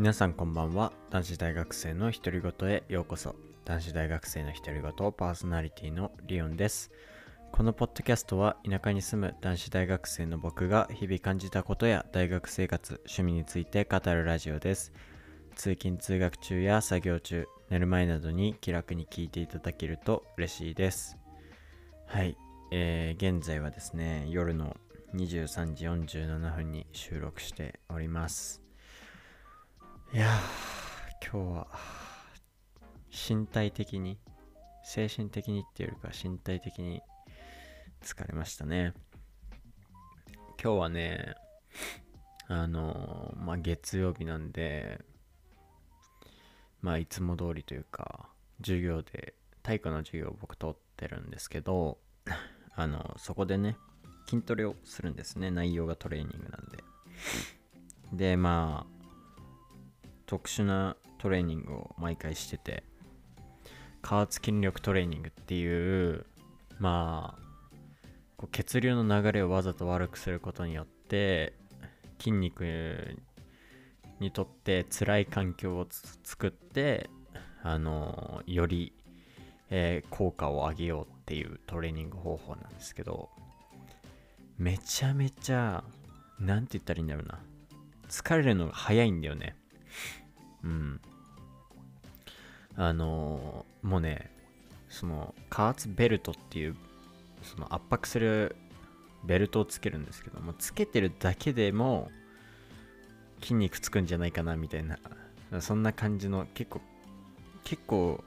皆さんこんばんは。男子大学生の独り言へようこそ。男子大学生の独り言パーソナリティのリオンです。このポッドキャストは田舎に住む男子大学生の僕が日々感じたことや大学生活趣味について語るラジオです。通勤通学中や作業中寝る前などに気楽に聞いていただけると嬉しいです。はい、えー、現在はですね夜の23時47分に収録しております。いやー今日は身体的に精神的にっていうよりか身体的に疲れましたね。今日はねあのまあ月曜日なんでまあいつも通りというか授業で体育の授業を僕取ってるんですけどあのそこでね筋トレをするんですね。内容がトレーニングなんで。でまあ特殊なトレーニングを毎回してて加圧筋力トレーニングっていうまあこう血流の流れをわざと悪くすることによって筋肉にとって辛い環境を作ってあのより、えー、効果を上げようっていうトレーニング方法なんですけどめちゃめちゃなんて言ったらいいんだろうな。疲れるのが早いんだよね。うん。あのー、もうねその加圧ベルトっていうその圧迫するベルトをつけるんですけどもつけてるだけでも筋肉つくんじゃないかなみたいなそんな感じの結構結構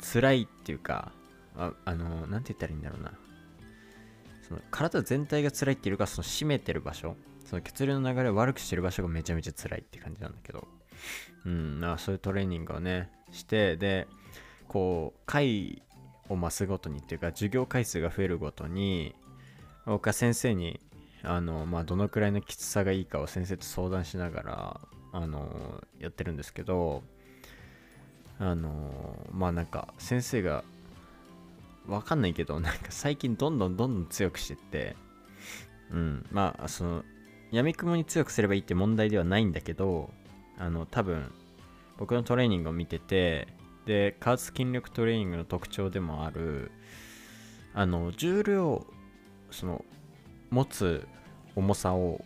辛いっていうかああの何て言ったらいいんだろうな。その体全体が辛いっていうかその締めてる場所その血流の流れを悪くしてる場所がめちゃめちゃ辛いって感じなんだけどうんあそういうトレーニングをねしてでこう回を増すごとにっていうか授業回数が増えるごとに僕は先生にあの、まあ、どのくらいのきつさがいいかを先生と相談しながらあのやってるんですけどあのまあなんか先生がわかんないけどなんか最近どんどんどんどん強くしてってうんまあそのやみくもに強くすればいいって問題ではないんだけどあの多分僕のトレーニングを見ててで加圧筋力トレーニングの特徴でもあるあの重量その持つ重さを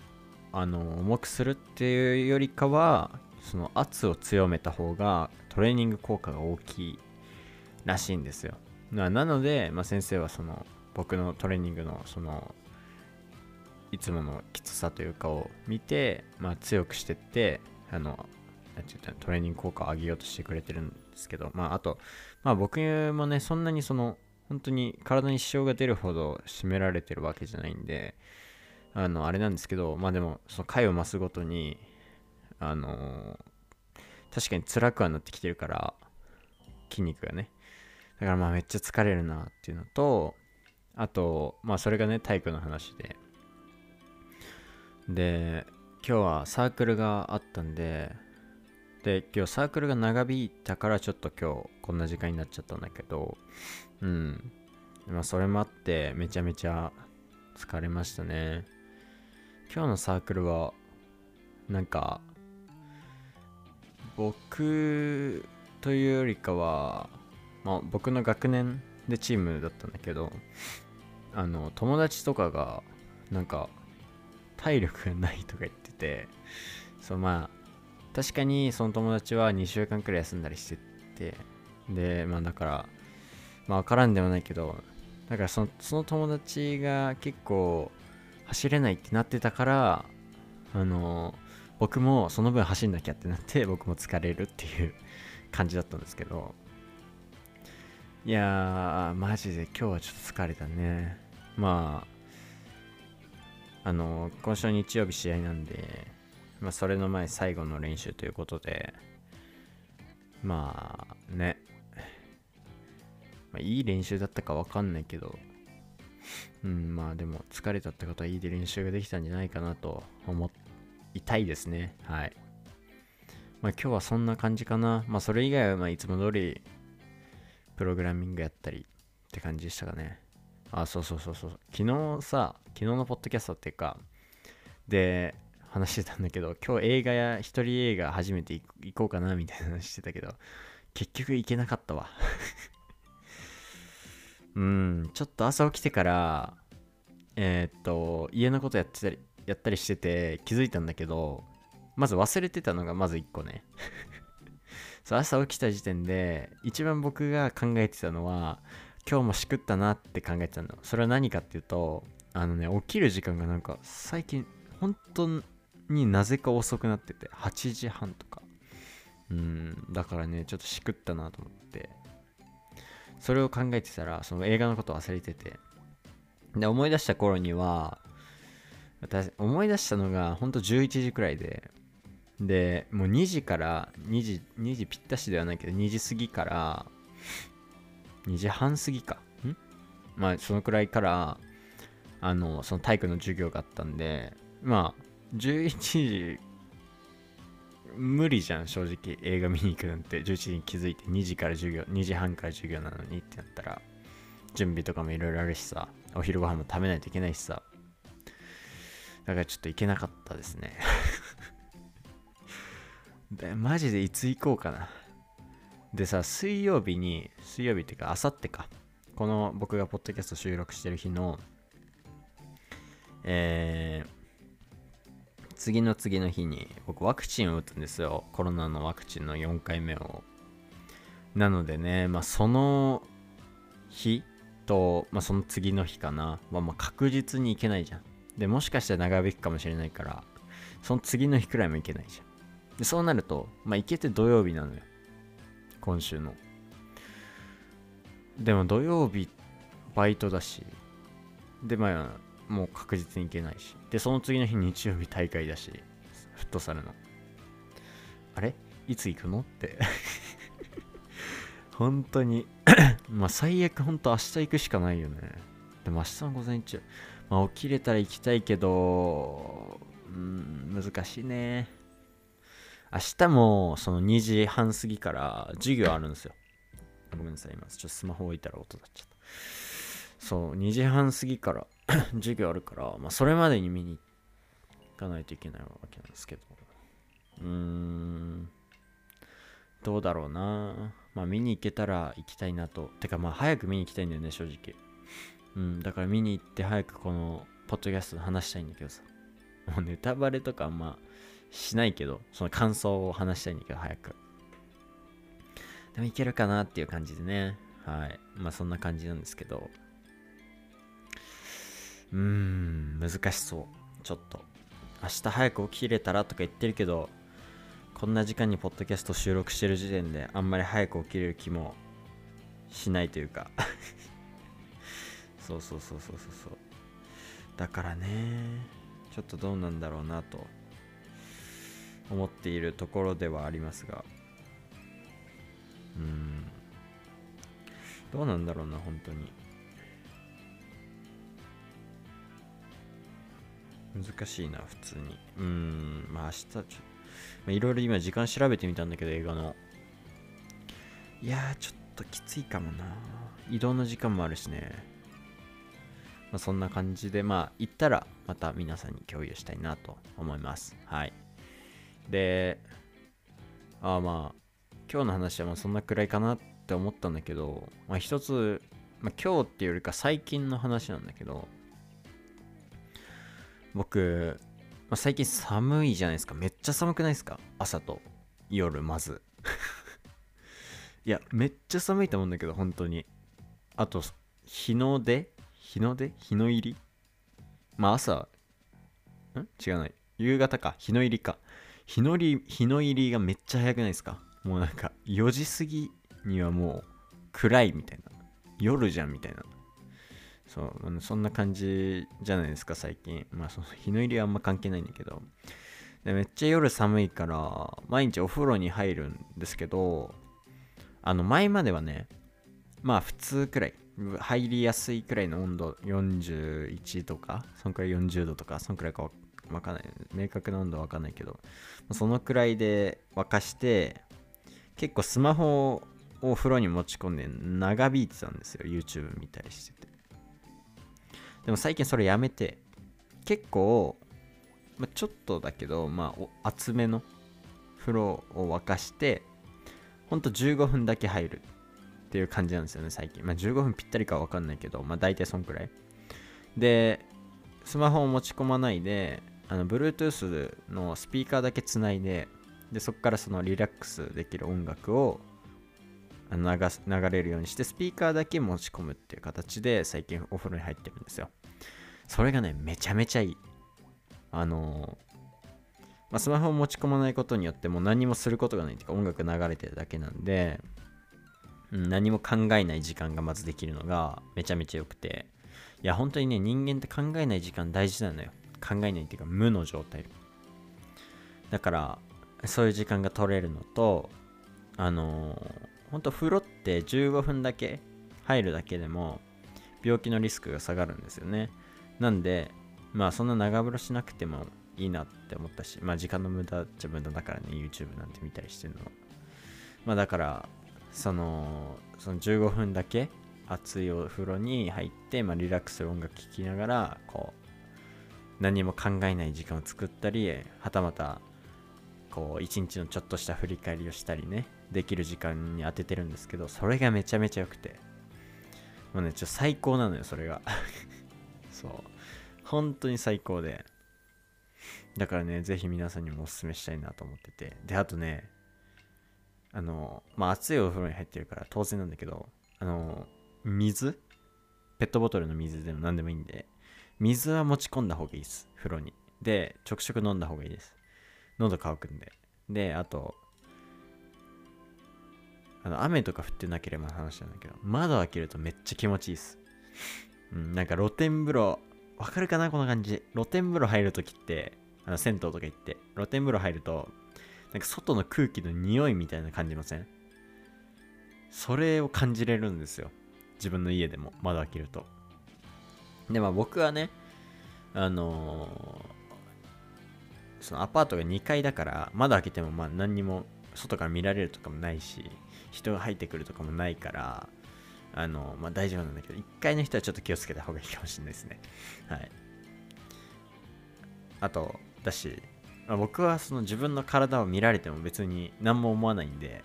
あの重くするっていうよりかはその圧を強めた方がトレーニング効果が大きいらしいんですよ。なので、まあ、先生はその僕のトレーニングのそのいつものきつさというかを見て、まあ、強くしてってあのなんて言ったトレーニング効果を上げようとしてくれてるんですけど、まあ、あと、まあ、僕もねそんなにその本当に体に支障が出るほど締められてるわけじゃないんであのあれなんですけどまあでもその回を増すごとにあの確かに辛くはなってきてるから筋肉がね。だからまあめっちゃ疲れるなっていうのとあとまあそれがね体育の話で。で今日はサークルがあったんでで今日サークルが長引いたからちょっと今日こんな時間になっちゃったんだけどうん。まあそれもあってめちゃめちゃ疲れましたね。今日のサークルはなんか僕というよりかは、まあ、僕の学年でチームだったんだけどあの友達とかがなんか体力がないとか言ってそうまあ確かにその友達は2週間くらい休んだりしててでまあだからまあ分からんでもないけどだからそのその友達が結構走れないってなってたからあの僕もその分走んなきゃってなって僕も疲れるっていう 感じだったんですけど。いやーマジで今日はちょっと疲れたね。まああの今週日曜日試合なんでまあそれの前最後の練習ということでまあね、まあ、いい練習だったかわかんないけどうんまあでも疲れたってことはいいで練習ができたんじゃないかなと思いたいですね。はい。まあ今日はそんな感じかな。まあそれ以外はまいつも通りプログラミングやったりって感じでしたかね。あそうそうそうそう。昨日さ昨日のポッドキャストっていうかで話してたんだけど今日映画や一人映画初めて行こうかなみたいな話してたけど結局行けなかったわ。うんちょっと朝起きてからえー、っと家のことやってたりやったりしてて気づいたんだけどまず忘れてたのがまず1個ね。そう朝起きた時点で一番僕が考えてたのは今日もしくったなって考えてたの。それは何かっていうとあのね起きる時間がなんか最近本当になぜか遅くなってて8時半とか。うんだからねちょっとしくったなと思って。それを考えてたらその映画のことを忘れてて。で思い出した頃には私思い出したのがほんと11時くらいで。でもう2時から2時2時ぴったしではないけど2時過ぎから2時半過ぎか。ん？まあそのくらいからあのその体育の授業があったんでまあ11時無理じゃん正直映画見に行くなんて。11時に気づいて2時から授業2時半から授業なのにってなったら準備とかもいろいろあるしさお昼ご飯も食べないといけないしさ。だからちょっと行けなかったですね。でマジでいつ行こうかな。でさ水曜日に水曜日っていうかあさってか。この僕がポッドキャスト収録してる日のえー、次の次の日に僕ワクチンを打つんですよ。コロナのワクチンの4回目を。なのでねまあその日と、まあ、その次の日かな。はまあ確実に行けないじゃん。でもしかしたら長引くかもしれないからその次の日くらいも行けないじゃん。でそうなるとまあ行けて土曜日なのよ。今週の。でも土曜日バイトだし。でまあもう確実に行けないし。でその次の日日曜日大会だし。フットサルの。あれ？いつ行くの？って。本当に。まあ最悪本当明日行くしかないよね。でも明日の午前中。まあ起きれたら行きたいけど。うん難しいね。明日もその2時半過ぎから授業あるんですよごめんなさい今ちょっとスマホ置いたら音立っちゃったそう2時半過ぎから 授業あるからまあそれまでに見に行かないといけないわけなんですけどうーんどうだろうなまあ見に行けたら行きたいなと。てかまあ早く見に行きたいんだよね、正直。うん、だから見に行って早くこのポッドキャストで話したいんだけどさ。もうネタバレとかまあしないけど、その感想を話したいんだけど、早く。でもいけるかなっていう感じでね。はい。まあそんな感じなんですけど。うーん、難しそう。ちょっと。明日早く起きれたらとか言ってるけど、こんな時間にポッドキャスト収録してる時点であんまり早く起きれる気もしないというか そうそうそうそうそうそうだからねちょっとどうなんだろうなと思っているところではありますが。うん。どうなんだろうな本当に。難しいな普通に。うん。まあ明日ちょっといろいろ今時間調べてみたんだけど映画の。いやちょっときついかもな。移動の時間もあるしね。まあ、そんな感じでまあ行ったらまた皆さんに共有したいなと思います。はい。でああまあ今日の話はまあそんなくらいかなって思ったんだけど、まあ、一つ、まあ、今日っていうよりか最近の話なんだけど僕まあ、最近寒いじゃないですか。めっちゃ寒くないですか？朝と夜、まず。いや、めっちゃ寒いと思うんだけど、本当に。あと、日の出？日の出？日の入り？まあ朝、ん？違うない。夕方か。日の入りか。日の入り、日の入りがめっちゃ早くないですか？もうなんか、4時過ぎにはもう暗いみたいな。夜じゃんみたいな。そう、そんな感じじゃないですか、最近。まあ、その日の入りはあんま関係ないんだけど。でめっちゃ夜寒いから、毎日お風呂に入るんですけど、あの、前まではね、まあ普通くらい、入りやすいくらいの温度、41とか、そんくらい40度とか、そんくらいかわかんない。明確な温度はわかんないけど、そのくらいで沸かして、結構スマホを風呂に持ち込んで長引いてたんですよ。YouTube 見たりしてて。でも最近それやめて、結構、ま、ちょっとだけど、まあ、厚めの風呂を沸かしてほんと15分だけ入るっていう感じなんですよね最近まあ15分ぴったりかは分かんないけどまあ大体そんくらいでスマホを持ち込まないであの Bluetooth のスピーカーだけつないででそこからそのリラックスできる音楽を流す流れるようにしてスピーカーだけ持ち込むっていう形で最近お風呂に入ってるんですよ。それがねめちゃめちゃいい。あのまあ、スマホを持ち込まないことによってもう何もすることがないっていうか音楽流れてるだけなんで、何も考えない時間がまずできるのがめちゃめちゃ良くて。いや本当にね人間って考えない時間大事なのよ。考えないっていうか無の状態。だからそういう時間が取れるのとあのー、本当風呂って15分だけ入るだけでも病気のリスクが下がるんですよね。なんでまあそんな長風呂しなくてもいいなって思ったしまあ時間の無駄っちゃ無駄だからね YouTube なんて見たりしてるのはまあだからそのその15分だけ熱いお風呂に入って、まあ、リラックスする音楽聴きながらこう何も考えない時間を作ったりはたまたこう一日のちょっとした振り返りをしたりねできる時間に当ててるんですけどそれがめちゃめちゃ良くて。もうねちょっと最高なのよそれが。そう。本当に最高で。だからねぜひ皆さんにもおすすめしたいなと思ってて。であとねあのまあ熱いお風呂に入ってるから当然なんだけどあの水？ペットボトルの水でも何でもいいんで。水は持ち込んだ方がいいです。風呂に。でちょくちょく飲んだ方がいいです。喉乾くんで。であとあの雨とか降ってなければの話なんだけど窓開けるとめっちゃ気持ちいいです。うんなんか露天風呂わかるかなこの感じ。露天風呂入るときってあの銭湯とか行って。露天風呂入るとなんか外の空気の匂いみたいな感じません？それを感じれるんですよ。自分の家でも窓開けると。でまあ僕はねあのー、そのアパートが2階だから窓開けてもまあ何にも外から見られるとかもないし人が入ってくるとかもないからあのまあ大丈夫なんだけど1階の人はちょっと気をつけた方がいいかもしれないですね。はい。あとだし、まあ、僕はその自分の体を見られても別に何も思わないんで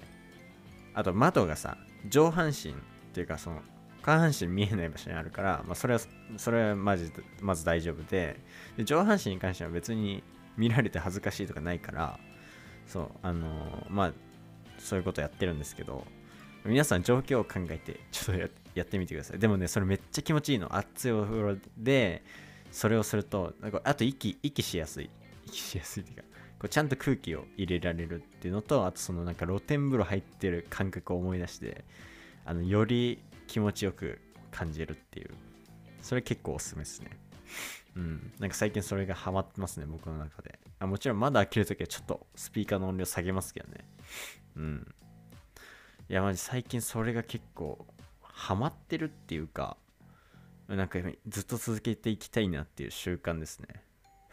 あと窓がさ上半身っていうかその下半身見えない場所にあるから、まあ、それはそれはマジまず大丈夫でで上半身に関しては別に見られて恥ずかしいとかないからそうあのー、まあそういうことやってるんですけど皆さん状況を考えてちょっとやってみてください。でもねそれめっちゃ気持ちいいの。熱いお風呂でそれをするとなんかあと息息しやすい。息しやすいっていうかこうちゃんと空気を入れられるっていうのとあとそのなんか露天風呂入ってる感覚を思い出してあのより気持ちよく感じるっていうそれ結構おすすめですねうんなんか最近それがハマってますね僕の中であもちろんまだ開けるときはちょっとスピーカーの音量下げますけどねうんいやマジ最近それが結構ハマってるっていうかなんかずっと続けていきたいなっていう習慣ですね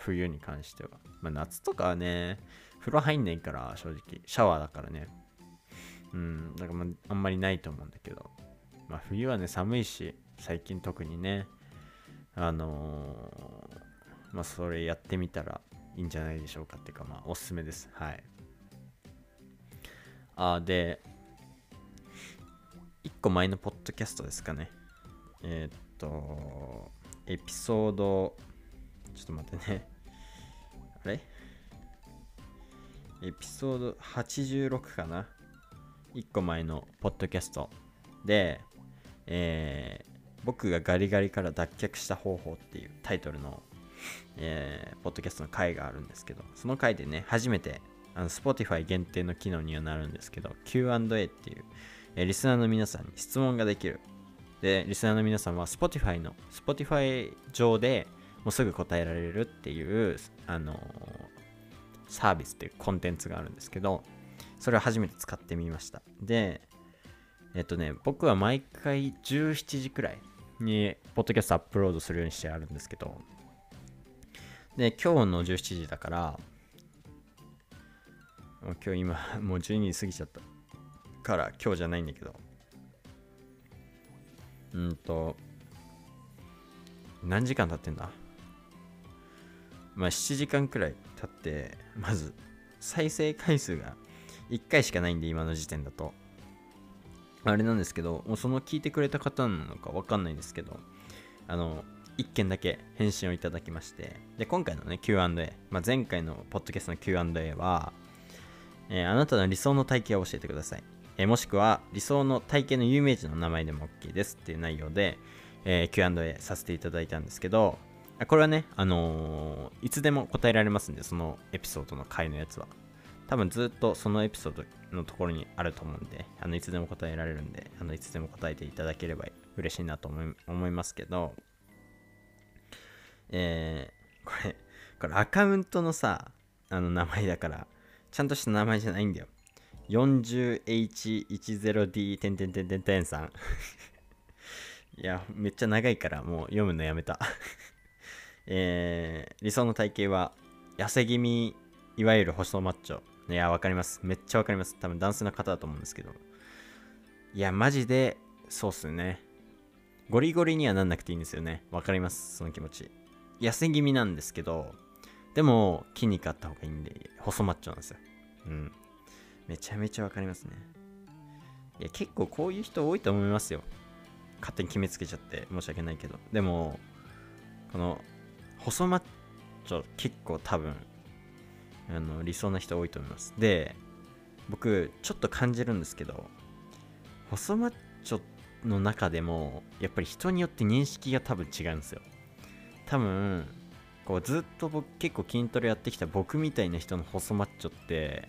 冬に関しては。まあ、夏とかはね、風呂入んないから、正直。シャワーだからね。うん、だからまああんまりないと思うんだけど。まあ、冬はね、寒いし、最近特にね、あのー、まあ、それやってみたらいいんじゃないでしょうかっていうか、まあ、おすすめです。はい。あ、で、1個前のポッドキャストですかね。えー、っと、エピソード、ちょっと待ってね。あれ？エピソード86かな ?1 個前のポッドキャストで、えー、僕がガリガリから脱却した方法っていうタイトルの、えー、ポッドキャストの回があるんですけど、その回でね、初めて、あの、Spotify 限定の機能にはなるんですけど、Q&A っていう、えー、リスナーの皆さんに質問ができる。で、リスナーの皆さんは Spotify の、Spotify 上で、もうすぐ答えられるっていう、あのー、サービスっていうコンテンツがあるんですけど、それを初めて使ってみました。で、えっとね、僕は毎回17時くらいに、ポッドキャストアップロードするようにしてあるんですけど、で、今日の17時だから、今日今、もう12時過ぎちゃったから、今日じゃないんだけど、うんと、何時間経ってんだ？まあ7時間くらい経ってまず再生回数が1回しかないんで今の時点だと。あれなんですけどもうその聞いてくれた方なのか分かんないんですけどあの1件だけ返信をいただきましてで今回のね Q&A、まあ、前回のポッドキャストの Q&A は、えー、あなたの理想の体型を教えてください、えー、もしくは理想の体型の有名人の名前でも OK ですっていう内容で、えー、Q&A させていただいたんですけどこれはね、あのいつでも答えられますんでそのエピソードの回のやつは。多分ずっとそのエピソードのところにあると思うんで、あのいつでも答えられるんで、あのいつでも答えていただければ嬉しいなと思い思いますけど、えー、これ、これアカウントのさ、あの名前だから、ちゃんとした名前じゃないんだよ。40H10D てんてんてんてんてんさん。いや、めっちゃ長いからもう読むのやめた えー、理想の体型は痩せ気味、いわゆる細マッチョ。いや、わかります。めっちゃわかります。多分男性の方だと思うんですけど。いや、マジで、そうっすね。ゴリゴリにはなんなくていいんですよね。わかります。その気持ち。痩せ気味なんですけど、でも、筋肉あった方がいいんで、細マッチョなんですよ。うん。めちゃめちゃわかりますね。いや、結構こういう人多いと思いますよ。勝手に決めつけちゃって申し訳ないけど。でも、この、細マッチョ結構多分、あの理想な人多いと思います。で僕ちょっと感じるんですけど細マッチョの中でもやっぱり人によって認識が多分違うんですよ。多分こうずっと僕結構筋トレやってきた僕みたいな人の細マッチョって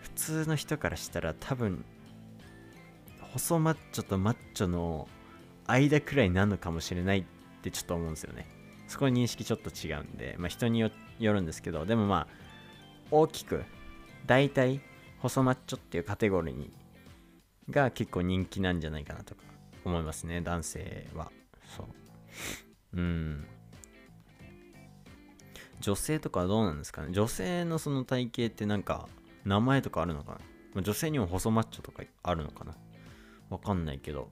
普通の人からしたら多分細マッチョとマッチョの間くらいなのかもしれないってちょっと思うんですよね。そこの認識ちょっと違うんで、まあ、人によっるんですけどでもまあ大きく大体細マッチョっていうカテゴリーにが結構人気なんじゃないかなとか思いますね男性は。そう。うん。女性とかはどうなんですかね。女性のその体型ってなんか名前とかあるのかな。女性にも細マッチョとかあるのかな。わかんないけど。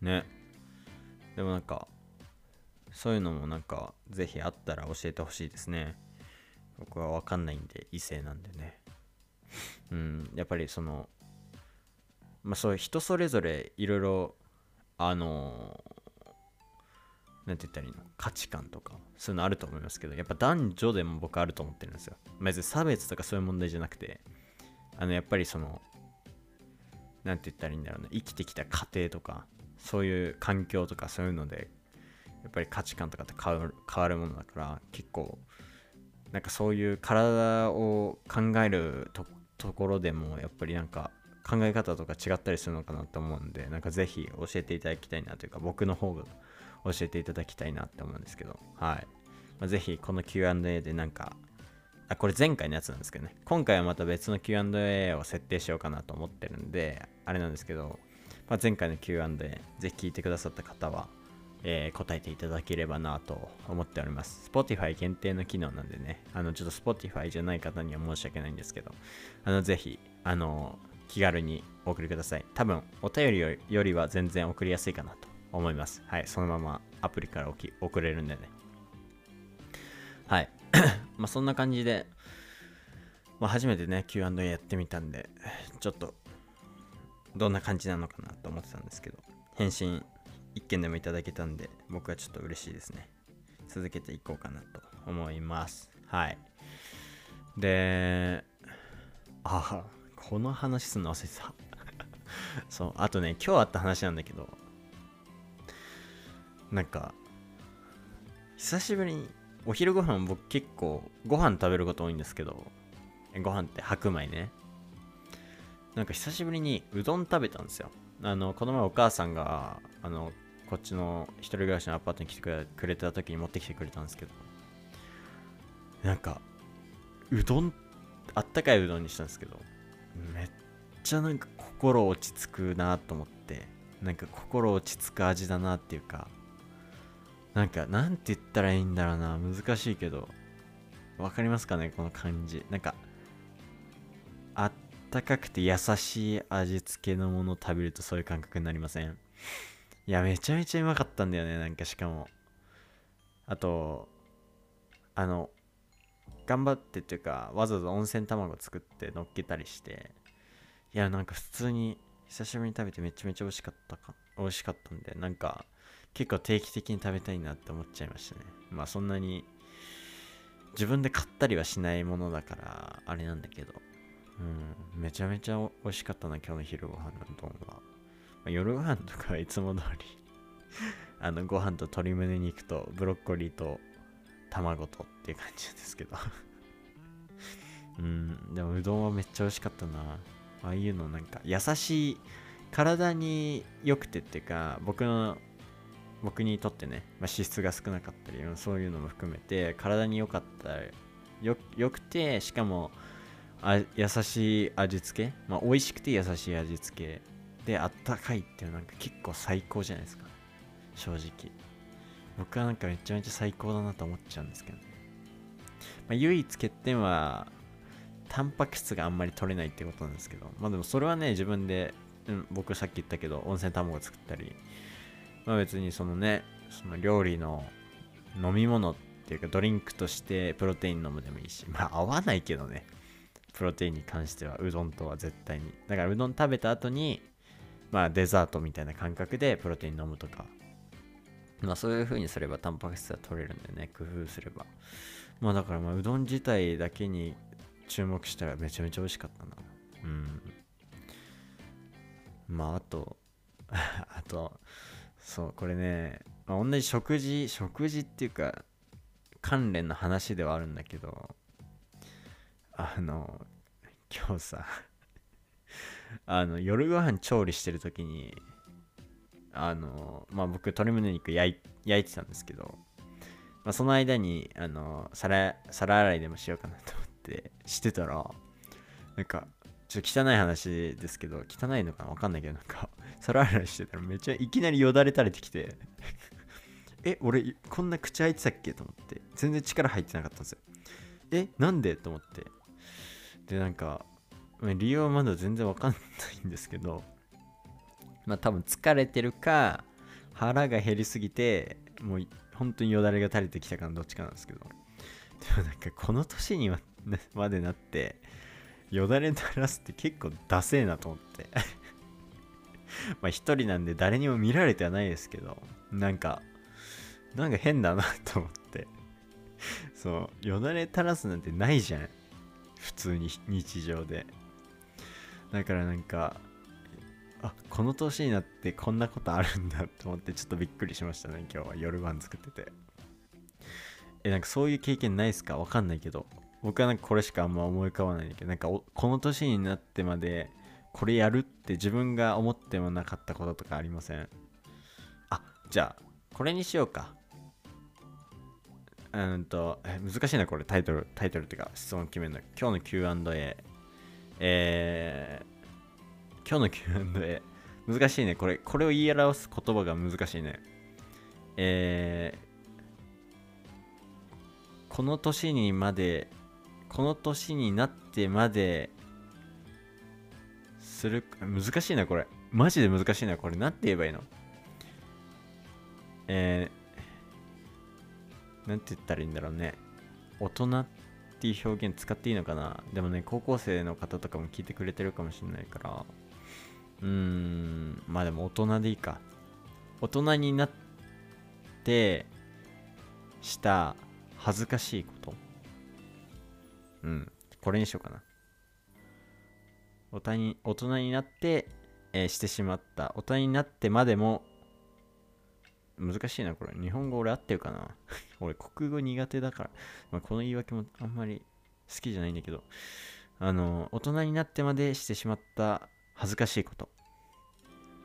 ね。でもなんかそういうのもなんかぜひあったら教えてほしいですね。僕は分かんないんで異性なんでね。うんやっぱりそのまあそういう人それぞれいろいろあのなんて言ったらいいの？価値観とかそういうのあると思いますけどやっぱ男女でも僕あると思ってるんですよ。別に差別とかそういう問題じゃなくてあのやっぱりそのなんて言ったらいいんだろうな生きてきた過程とかそういう環境とかそういうのでやっぱり価値観とかって変わるものだから結構なんかそういう体を考えるところでもやっぱりなんか考え方とか違ったりするのかなと思うんでなんかぜひ教えていただきたいなというか僕の方が教えていただきたいなって思うんですけど。はい、まあ、ぜひこの Q&A でなんかあこれ前回のやつなんですけどね。今回はまた別の Q&A を設定しようかなと思ってるんであれなんですけど、まあ、前回の Q&A ぜひ聞いてくださった方はえー、答えていただければなと思っております。Spotify 限定の機能なんでね、あの、ちょっと Spotify じゃない方には申し訳ないんですけど、あの、ぜひ、あの、気軽にお送りください。多分、お便りよりは全然送りやすいかなと思います。はい、そのままアプリから送れるんでね。はい。まあ、そんな感じで、まあ、初めてね、Q&A やってみたんで、ちょっと、どんな感じなのかなと思ってたんですけど、返信一件でもいただけたんで僕はちょっと嬉しいですね。続けていこうかなと思います。はい。であこの話すんの忘れてた。そうあとね今日あった話なんだけどなんか久しぶりにお昼ご飯僕結構ご飯食べること多いんですけどご飯って白米ね。なんか久しぶりにうどん食べたんですよ。あのこの前お母さんがあのこっちの一人暮らしのアパートに来てくれた時に持ってきてくれたんですけど。なんかうどんあったかいうどんにしたんですけど。めっちゃなんか心落ち着くなと思って。なんか心落ち着く味だなっていうか。なんかなんて言ったらいいんだろうな。難しいけど。わかりますかねこの感じ。なんかあったかくて優しい味付けのものを食べるとそういう感覚になりません？いや、めちゃめちゃうまかったんだよね、なんかしかも。あと、あの、頑張ってっていうかわざわざ温泉卵作って乗っけたりして。いやなんか普通に久しぶりに食べてめちゃめちゃ美味しかったか美味しかったんでなんか結構定期的に食べたいなって思っちゃいましたね。まあそんなに自分で買ったりはしないものだからあれなんだけど。うんめちゃめちゃ美味しかったな今日の昼ご飯のうどんは、あ、夜ご飯とかはいつも通り あのご飯と鶏胸肉とブロッコリーと卵とっていう感じですけど。うんでもうどんはめっちゃ美味しかったな。ああいうのなんか優しい体に良くてっていうか僕の僕にとってね、まあ、脂質が少なかったりそういうのも含めて体に良かったよよくてしかもあ優しい味付け、まあ、美味しくて優しい味付けであったかいっていうのなんか結構最高じゃないですか。正直。僕はなんかめちゃめちゃ最高だなと思っちゃうんですけどね、まあ、唯一欠点はタンパク質があんまり取れないってことなんですけど。まあでもそれはね自分で、うん、僕さっき言ったけど温泉卵作ったり。まあ別にそのねその料理の飲み物っていうかドリンクとしてプロテイン飲むでもいいし。まあ合わないけどね。プロテインに関してはうどんとは絶対に。だからうどん食べた後にまあデザートみたいな感覚でプロテイン飲むとか。まあそういう風にすればタンパク質は取れるんでね。工夫すれば。まあだからまあうどん自体だけに注目したらめちゃめちゃ美味しかったな。うん。まああと あとそうこれね、まあ、同じ食事食事っていうか関連の話ではあるんだけどあの今日さあの夜ご飯調理してる時にあのまあ僕鶏胸肉焼いてたんですけど、まあ、その間にあの皿皿洗いでもしようかなと思ってしてたらなんかちょっと汚い話ですけど汚いのかなわかんないけどなんか皿洗いしてたらめっちゃいきなりよだれ垂れてきてえ俺こんな口開いてたっけと思って全然力入ってなかったんですよ。えなんでと思って。でなんか理由はまだ全然わかんないんですけどまあ多分疲れてるか腹が減りすぎてもう本当によだれが垂れてきたかのどっちかなんですけど。でもなんかこの年にまでなってよだれ垂らすって結構ダセーなと思って。まあ一人なんで誰にも見られてはないですけどなんかなんか変だなと思って。そうよだれ垂らすなんてないじゃん。普通に日常で。だからなんかあこの年になってこんなことあるんだと思ってちょっとびっくりしましたね。今日は夜晩作ってて。えなんかそういう経験ないっすか？わかんないけど。僕はなんかこれしかあんま思い浮かばないんだけど。なんかこの年になってまでこれやるって自分が思ってもなかったこととかありません？あじゃあこれにしようか。うんと難しいなこれ。タイトルタイトルっていうか質問決めるの。今日の Q&A えー、今日の Q&A 難しいね。これこれを言い表す言葉が難しいね。えー、この年にまでこの年になってまでする難しいなこれ。マジで難しいなこれ。何て言えばいいの？えー、なんて言ったらいいんだろうね。大人っっていう表現使っていいのかな？でもね高校生の方とかも聞いてくれてるかもしれないから。うーんまあでも大人でいいか。大人になってした恥ずかしいこと。うんこれにしようかな。大人に大人になって、えー、してしまった。大人になってまでも難しいなこれ。日本語俺合ってるかな？俺国語苦手だから、まあ、この言い訳もあんまり好きじゃないんだけど。あの大人になってまでしてしまった恥ずかしいこと。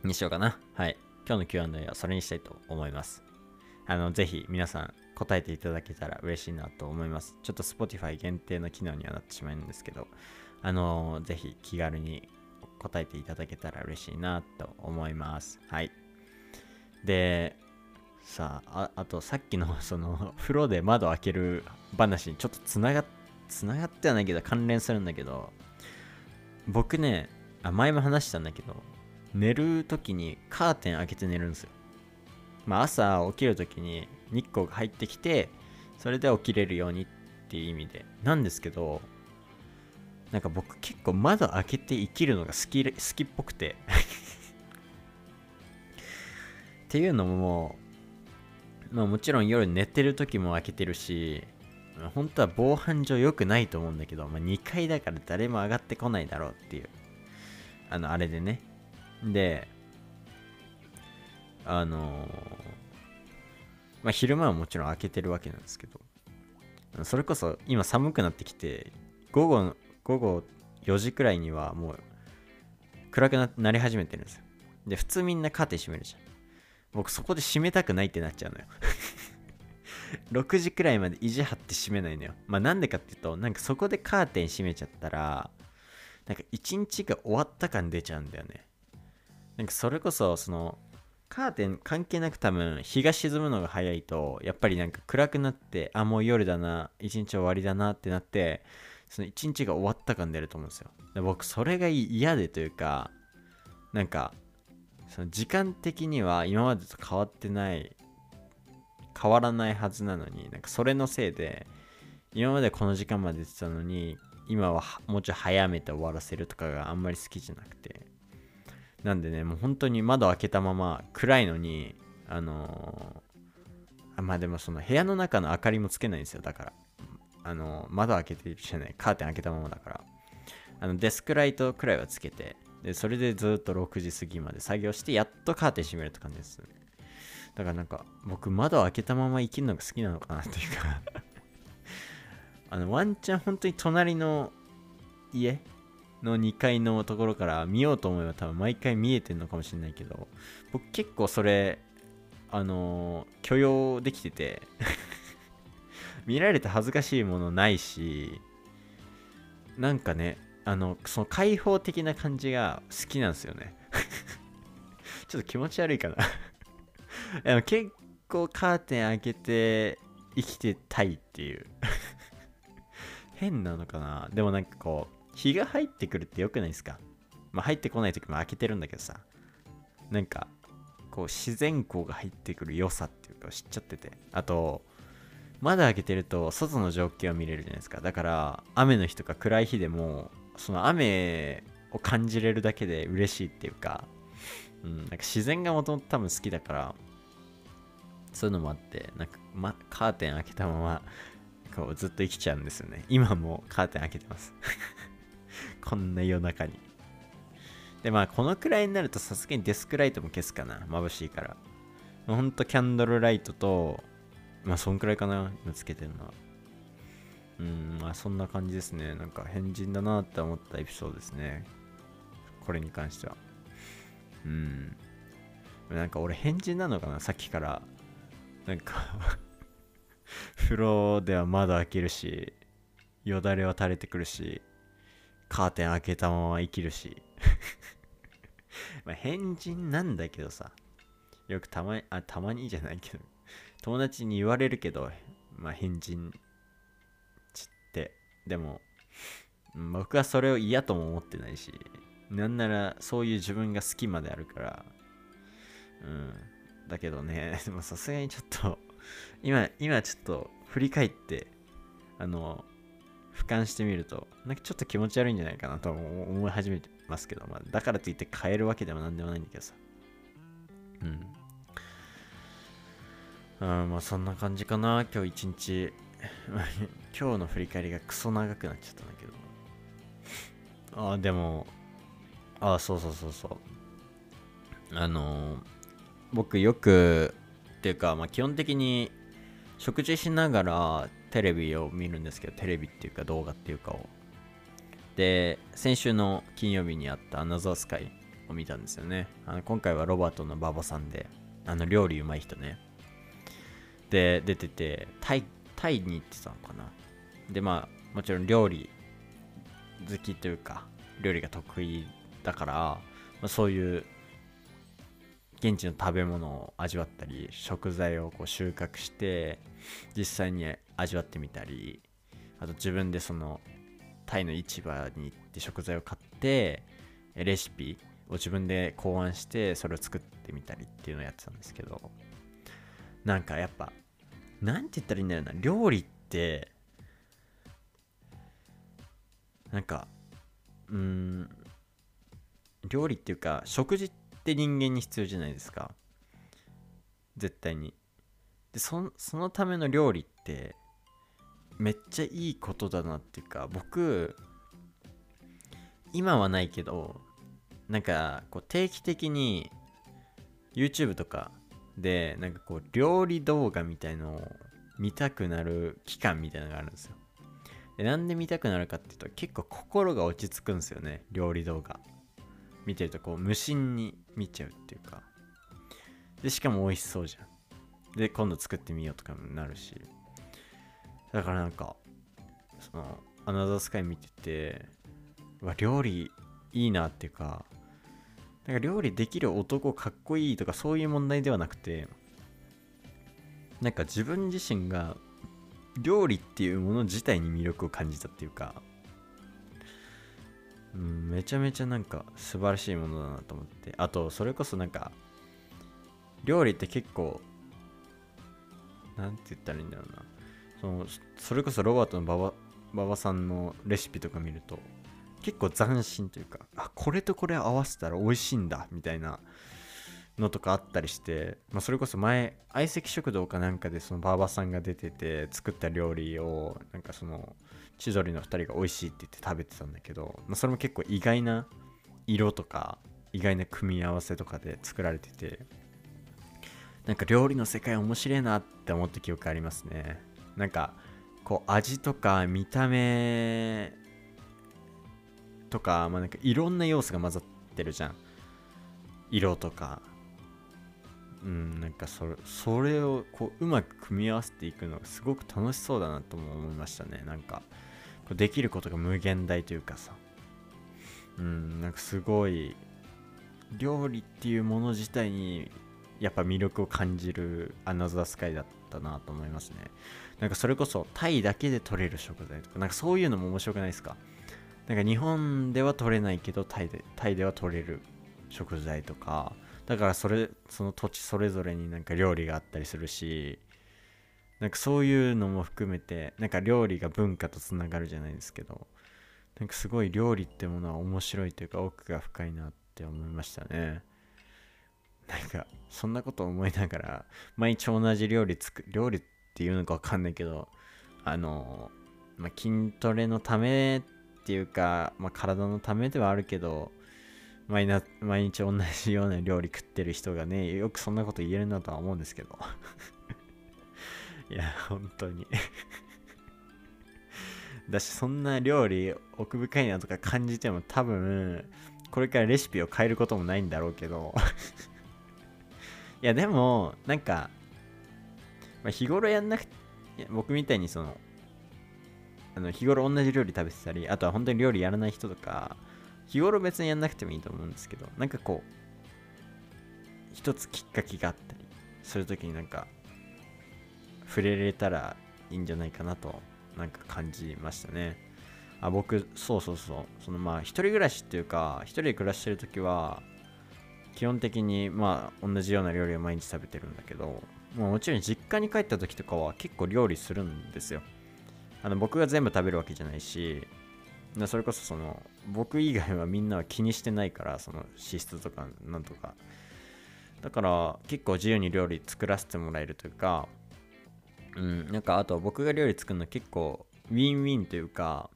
にしようかな。はい。今日の Q&A はそれにしたいと思います。あのぜひ皆さん答えていただけたら嬉しいなと思います。ちょっと Spotify 限定の機能にはなってしまうんですけど。あのぜひ気軽に答えていただけたら嬉しいなと思います。はい。で、さあ、あとさっきの その風呂で窓開ける話にちょっとつながつながってはないけど関連するんだけど、僕ね、あ前も話したんだけど、寝る時にカーテン開けて寝るんですよ。まあ朝起きる時に日光が入ってきて、それで起きれるようにっていう意味でなんですけどなんか僕結構窓開けて生きるのが好き好きっぽくて っていうのもまあもちろん夜寝てる時も開けてるし本当は防犯上良くないと思うんだけど、まあ、2階だから誰も上がってこないだろうっていうあのあれでね。であのまあ昼間はもちろん開けてるわけなんですけどそれこそ今寒くなってきて午後午後4時くらいにはもう暗くなり始めてるんですよ。で普通みんなカーテン閉めるじゃん。僕そこで閉めたくないってなっちゃうのよ。6時くらいまで意地張って閉めないのよ。まあなんでかっていうとなんかそこでカーテン閉めちゃったらなんか一日が終わった感出ちゃうんだよね。なんかそれこそそのカーテン関係なく多分日が沈むのが早いとやっぱりなんか暗くなってあもう夜だな一日終わりだなってなってその一日が終わった感出ると思うんですよ。で僕それが嫌でというかなんかその時間的には今までと変わってない変わらないはずなのになんかそれのせいで今までこの時間まで出てたのに今はもうちょい早めて終わらせるとかがあんまり好きじゃなくて。なんでねもう本当に窓開けたまま暗いのにあのー、あまあでもその部屋の中の明かりもつけないんですよ。だからあのー、窓開けてるじゃないカーテン開けたままだから。あのデスクライトくらいはつけてでそれでずっと6時過ぎまで作業してやっとカーテン閉めるって感じです。だからなんか僕窓開けたまま生きるのが好きなのかなっていうか。あのワンチャン本当に隣の家の2階のところから見ようと思えば多分毎回見えてんのかもしれないけど僕結構それあのー、許容できてて。見られて恥ずかしいものないしなんかねあのその開放的な感じが好きなんですよね。ちょっと気持ち悪いかな。結構カーテン開けて生きてたいっていう。変なのかな。でもなんかこう日が入ってくるってよくないですか？まあ入ってこない時も開けてるんだけどさ。なんかこう自然光が入ってくる良さっていうか知っちゃってて。あと窓開けてると外の状況を見れるじゃないですか。だから雨の日とか暗い日でもその雨を感じれるだけで嬉しいっていうか、うん、なんか自然がもともと多分好きだからそういうのもあってなんか、ま、カーテン開けたままこうずっと生きちゃうんですよね。今もカーテン開けてます。こんな夜中に。でまあこのくらいになるとさすがにデスクライトも消すかな。眩しいから。ほんとキャンドルライトとまあそんくらいかな今つけてるのは。うんまあそんな感じですね。なんか変人だなって思ったエピソードですね。これに関しては。うん。なんか俺変人なのかなさっきから。なんか 風呂では窓開けるしよだれは垂れてくるしカーテン開けたまま生きるし。ま変人なんだけどさ。よくたまにあたまにじゃないけど。友達に言われるけどまあ変人。でも僕はそれを嫌とも思ってないしなんならそういう自分が好きまであるからうんだけどね、でもさすがにちょっと、今、今ちょっと振り返って、あの、俯瞰してみると、なんかちょっと気持ち悪いんじゃないかなと思い始めてますけど、まあ、だからといって変えるわけでもなんでもないんだけどさ。うん。あまあそんな感じかな、今日一日。今日の振り返りがクソ長くなっちゃったんだけど。ああ、でも、ああ、そうそうそうそう。あのー僕よくっていうか、まあ、基本的に食事しながらテレビを見るんですけどテレビっていうか動画っていうかをで先週の金曜日にあったアナザースカイを見たんですよねあの今回はロバートの馬場さんであの料理うまい人ねで出ててタイタイに行ってたのかな。でまあもちろん料理好きというか料理が得意だから、まあ、そういう現地の食べ物を味わったり食材をこう収穫して実際に味わってみたりあと自分でそのタイの市場に行って食材を買ってレシピを自分で考案してそれを作ってみたりっていうのをやってたんですけどなんかやっぱなんて言ったらいいんだろうな。料理ってなんかうん料理っていうか食事って人間に必要じゃないですか。絶対に。でそそのための料理ってめっちゃいいことだなっていうか僕今はないけどなんかこう定期的に YouTube とかでなんかこう料理動画みたいのを見たくなる期間みたいなのがあるんですよ。でなんで見たくなるかっていうと結構心が落ち着くんですよね料理動画。見てるとこう無心に見ちゃうっていうか。でしかも美味しそうじゃん。で今度作ってみようとかもなるし。だからなんかそのアナザースカイ見ててうわ料理いいなっていうかなんか料理できる男かっこいいとかそういう問題ではなくてなんか自分自身が料理っていうもの自体に魅力を感じたっていうか、うん、めちゃめちゃなんか素晴らしいものだなと思って。あとそれこそなんか料理って結構なんて言ったらいいんだろうな。そのそれこそロバートの馬場馬場さんのレシピとか見ると結構斬新というかあこれとこれ合わせたら美味しいんだみたいなのとかあったりして、まあ、それこそ前相席食堂かなんかでその馬場さんが出てて作った料理をなんかその千鳥の2人が美味しいって言って食べてたんだけど、まあ、それも結構意外な色とか意外な組み合わせとかで作られててなんか料理の世界面白いなって思った記憶ありますね。なんかこう味とか見た目とか,、まあ、なんかいろんな要素が混ざってるじゃん。色とか。うんなんかそれそれをこううまく組み合わせていくのがすごく楽しそうだなとも思いましたね。なんかこうできることが無限大というかさ。うんなんかすごい料理っていうもの自体にやっぱ魅力を感じるアナザースカイだったなと思いますね。なんかそれこそタイだけで取れる食材とかなんかそういうのも面白くないですか？なんか日本では取れないけどタイでタイでは取れる食材とかだからそれその土地それぞれになんか料理があったりするしなんかそういうのも含めてなんか料理が文化とつながるじゃないですけどなんかすごい料理ってものは面白いというか奥が深いなって思いましたね。なんかそんなこと思いながら毎日同じ料理作料理っていうのかわかんないけどあの、まあ、筋トレのためってっていうか、まあ、体のためではあるけど毎な毎日同じような料理食ってる人がねよくそんなこと言えるなとは思うんですけど。いや本当に。だしそんな料理奥深いなとか感じても多分これからレシピを変えることもないんだろうけど。いやでもなんか、まあ、日頃やんなくて僕みたいにそのあの日頃同じ料理食べてたりあとは本当に料理やらない人とか日頃別にやんなくてもいいと思うんですけど、なんかこう、一つきっかけがあったりするときになんか、触れられたらいいんじゃないかなと、なんか感じましたね。あ、僕、そうそうそう、そのまあ、一人暮らしっていうか、一人で暮らしてるときは、基本的にまあ、同じような料理を毎日食べてるんだけど、もうもちろん実家に帰った時とかは結構料理するんですよ。あの僕が全部食べるわけじゃないし、それこそその僕以外はみんなは気にしてないからその脂質とかなんとか。だから結構自由に料理作らせてもらえるというかうんなんかあと僕が料理作るの結構ウィンウィンというか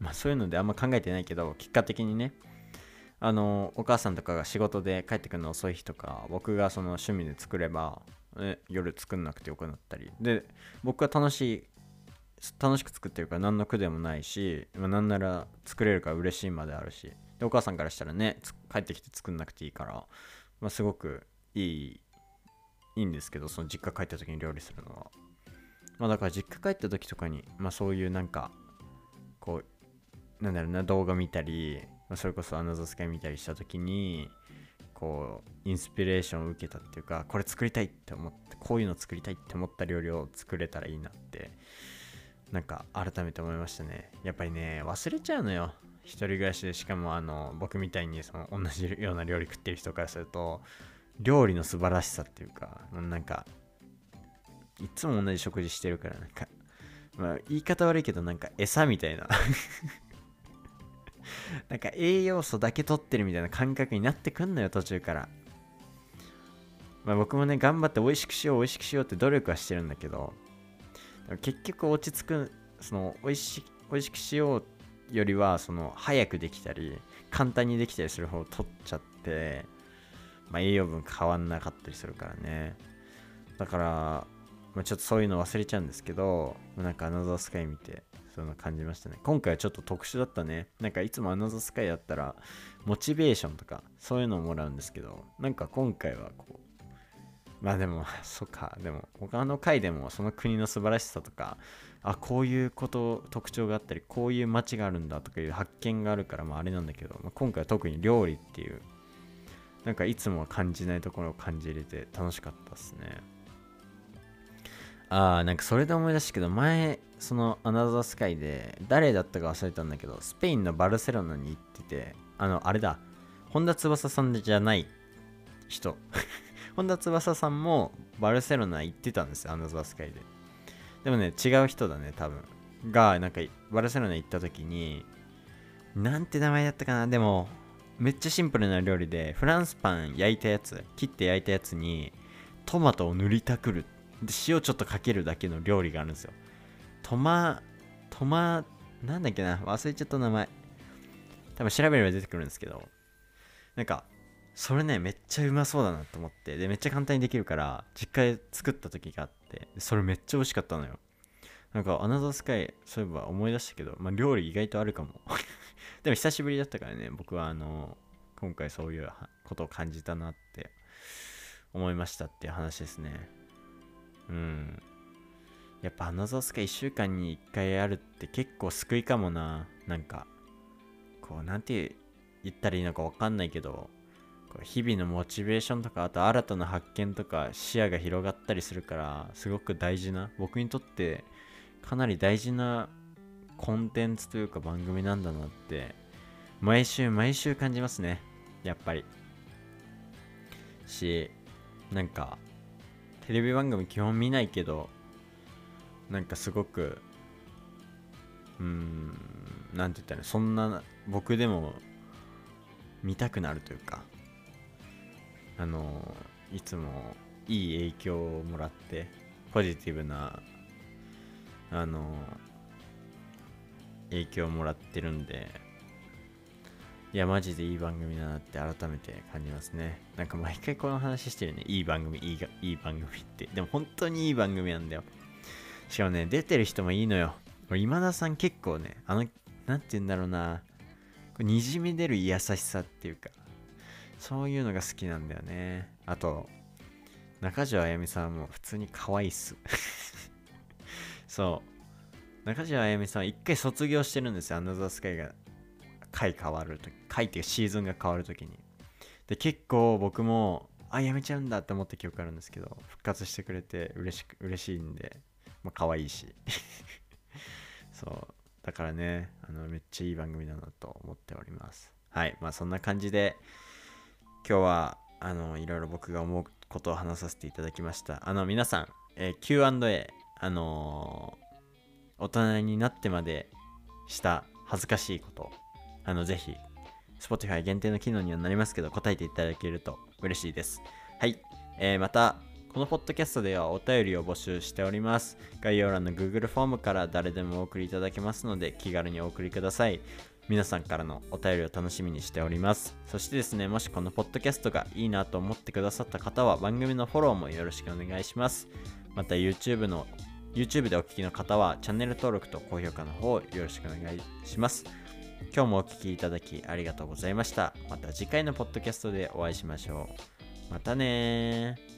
まあそういうのであんま考えてないけど結果的にねあのお母さんとかが仕事で帰ってくるの遅い日とか僕がその趣味で作れば、ね、夜作んなくてよくなったり。で僕は楽しい楽しく作ってるから何の苦でもないし、まあ、なんなら作れるから嬉しいまであるし。でお母さんからしたらね帰ってきて作んなくていいから、まあ、すごくいいいいんですけどその実家帰った時に料理するのは。まあだから実家帰った時とかにまあそういうなんかこうなんだろうな動画見たり、まあ、それこそアナザースカイ見たりした時にこうインスピレーションを受けたっていうかこれ作りたいって思ってこういうの作りたいって思った料理を作れたらいいなってなんか改めて思いましたね。やっぱりね忘れちゃうのよ。一人暮らしでしかもあの僕みたいにその同じような料理食ってる人からすると料理の素晴らしさっていうかなんかいつも同じ食事してるからなんかまあ言い方悪いけどなんか餌みたいな。なんか栄養素だけ取ってるみたいな感覚になってくんのよ途中から。まあ僕もね頑張って美味しくしよう美味しくしようって努力はしてるんだけど結局落ち着くその美味し美味しくしようよりはその早くできたり簡単にできたりする方を取っちゃってまあ、栄養分変わんなかったりするからね。だから、まあ、ちょっとそういうの忘れちゃうんですけどなんかアナザースカイ見てそんな感じましたね。今回はちょっと特殊だったね。なんかいつもアナザースカイだったらモチベーションとかそういうのをもらうんですけどなんか今回はこうまあでも、そっか、でも他の回でもその国の素晴らしさとか、あ、こういうこと、特徴があったり、こういう街があるんだとかいう発見があるから、まああれなんだけど、まあ、今回は特に料理っていう、なんかいつもは感じないところを感じれて楽しかったっすね。ああ、なんかそれで思い出したけど、前、そのアナザースカイで、誰だったか忘れたんだけど、スペインのバルセロナに行ってて、あの、あれだ、本田翼さんじゃない人。本田翼さんもバルセロナ行ってたんですよ、アナザースカイで。でもね、違う人だね、多分。が、なんか、バルセロナ行った時に、なんて名前だったかな？でも、めっちゃシンプルな料理で、フランスパン焼いたやつ、切って焼いたやつに、トマトを塗りたくる。で、塩ちょっとかけるだけの料理があるんですよ。トマ、トマ、なんだっけな？忘れちゃった名前。多分調べれば出てくるんですけど、なんか、それねめっちゃうまそうだなと思って。でめっちゃ簡単にできるから実家で作った時があって。それめっちゃ美味しかったのよ。なんかアナザースカイそういえば思い出したけど、まあ、料理意外とあるかも。でも久しぶりだったからね僕はあの今回そういうことを感じたなって思いましたっていう話ですね。うん。やっぱアナザースカイ1週間に1回あるって結構救いかもな。なんかこうなんて言ったらいいのか分かんないけど。日々のモチベーションとかあと新たな発見とか視野が広がったりするからすごく大事な僕にとってかなり大事なコンテンツというか番組なんだなって毎週毎週感じますね。やっぱり。しなんかテレビ番組基本見ないけどなんかすごくうーんなんて言ったらそんな僕でも見たくなるというかあのいつもいい影響をもらってポジティブなあの影響をもらってるんでいやマジでいい番組だなって改めて感じますね。なんか毎回この話してるね。いい番組いいがいい番組って。でも本当にいい番組なんだよ。しかもね出てる人もいいのよ。今田さん結構ねあのなんて言うんだろうな。こにじみ出る優しさっていうか。そういうのが好きなんだよね。あと、中条あやみさんも普通に可愛いっす。そう。中条あやみさんは一回卒業してるんですよ。アナザースカイが回変わるとき。回っていうシーズンが変わるときに。で、結構僕も、あ、やめちゃうんだって思った記憶あるんですけど、復活してくれて嬉しく、嬉しいんで、まあ可愛いし。そう。だからね、あの、めっちゃいい番組だなと思っております。はい。まあそんな感じで、今日はあのいろいろ僕が思うことを話させていただきましたあの皆さん、えー、Q&A あのー、大人になってまでした恥ずかしいことあのぜひ Spotify 限定の機能にはなりますけど答えていただけると嬉しいですはい、えー、またこのポッドキャストではお便りを募集しております。概要欄の Google フォームから誰でもお送りいただけますので気軽にお送りください。皆さんからのお便りを楽しみにしております。そしてですね、もしこのポッドキャストがいいなと思ってくださった方は番組のフォローもよろしくお願いします。また YouTube の YouTube でお聞きの方はチャンネル登録と高評価の方よろしくお願いします。今日もお聴きいただきありがとうございました。また次回のポッドキャストでお会いしましょう。またね